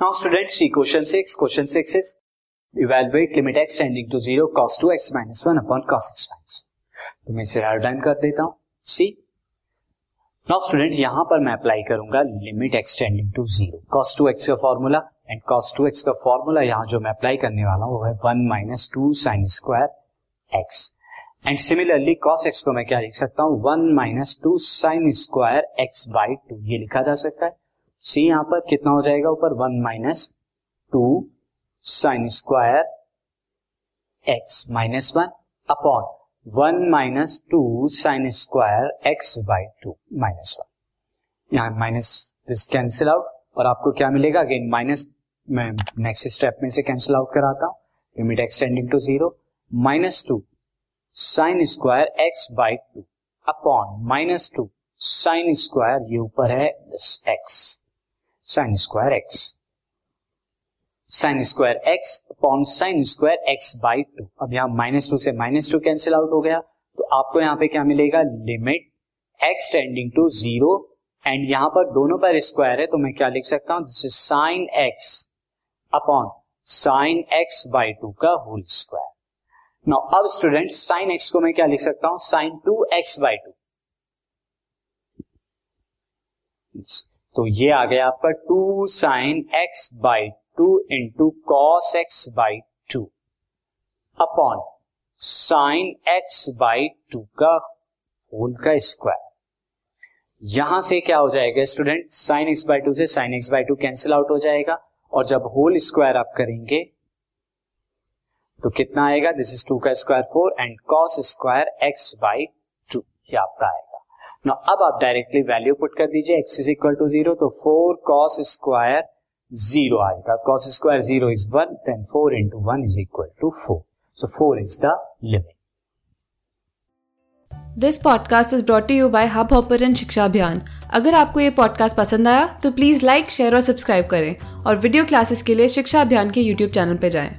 Now, student, see question 6. Question 6 is, evaluate limit x tending to 0 cos 2x minus 1 upon cos x minus तो मैं इसे down कर देता हूँ। सी now student यहाँ पर मैं अप्लाई करूँगा limit x tending to zero cos two x का फॉर्मूला एंड टू एक्स का फॉर्मूला यहाँ जो मैं अप्लाई करने वाला हूँ, वो है one minus two sine square x and similarly cos x को मैं क्या लिख सकता हूँ? One minus two sine square x by two ये लिखा जा सकता है। सी यहाँ पर कितना हो जाएगा? ऊपर one minus two sine square x minus one upon one minus two sine square x by two minus one. यहाँ माइनस दिस कैंसिल आउट और आपको क्या मिलेगा? अगेन माइनस, मैं नेक्स्ट स्टेप में से कैंसिल आउट कराता हूँ। Limit x tending to zero. Minus two sine square x by two upon minus two sine square ये ऊपर है x. Sine square x sine square x upon sine square x by two अब यहाँ minus two से minus two cancel out हो गया। तो आपको यहाँ पे क्या मिलेगा? Limit x tending to zero and यहाँ पर दोनों पर स्क्वायर है तो मैं क्या लिख सकता हूँ? This sine x upon sine x by two का होल स्क्वायर नाउ अब स्टूडेंट साइन एक्स को मैं क्या लिख सकता हूँ? Sine two x by two तो ये आ गया आपका two sine x by two into cos x by two upon sine x by two का होल का स्क्वायर यहाँ से क्या हो जाएगा student sine x by two से sine x by two cancel out हो जाएगा और जब होल स्क्वायर आप करेंगे तो कितना आएगा? दिस इज़ टू का square four and cos square x by two ये आपका आएगा। ना अब आप डायरेक्टली वैल्यू पुट कर दीजिए x is equal to zero तो फोर कॉस स्क्वायर ज़ीरो आएगा। Cos square zero is one then four into one is equal to four so four is the limit this podcast is brought you by Hubhopper and Shiksha Abhiyan अगर आपको ये podcast पसंद आया तो please like share और subscribe करें। और video classes के लिए शिक्षा अभियान के यूट्यूब चैनल पर जाएँ।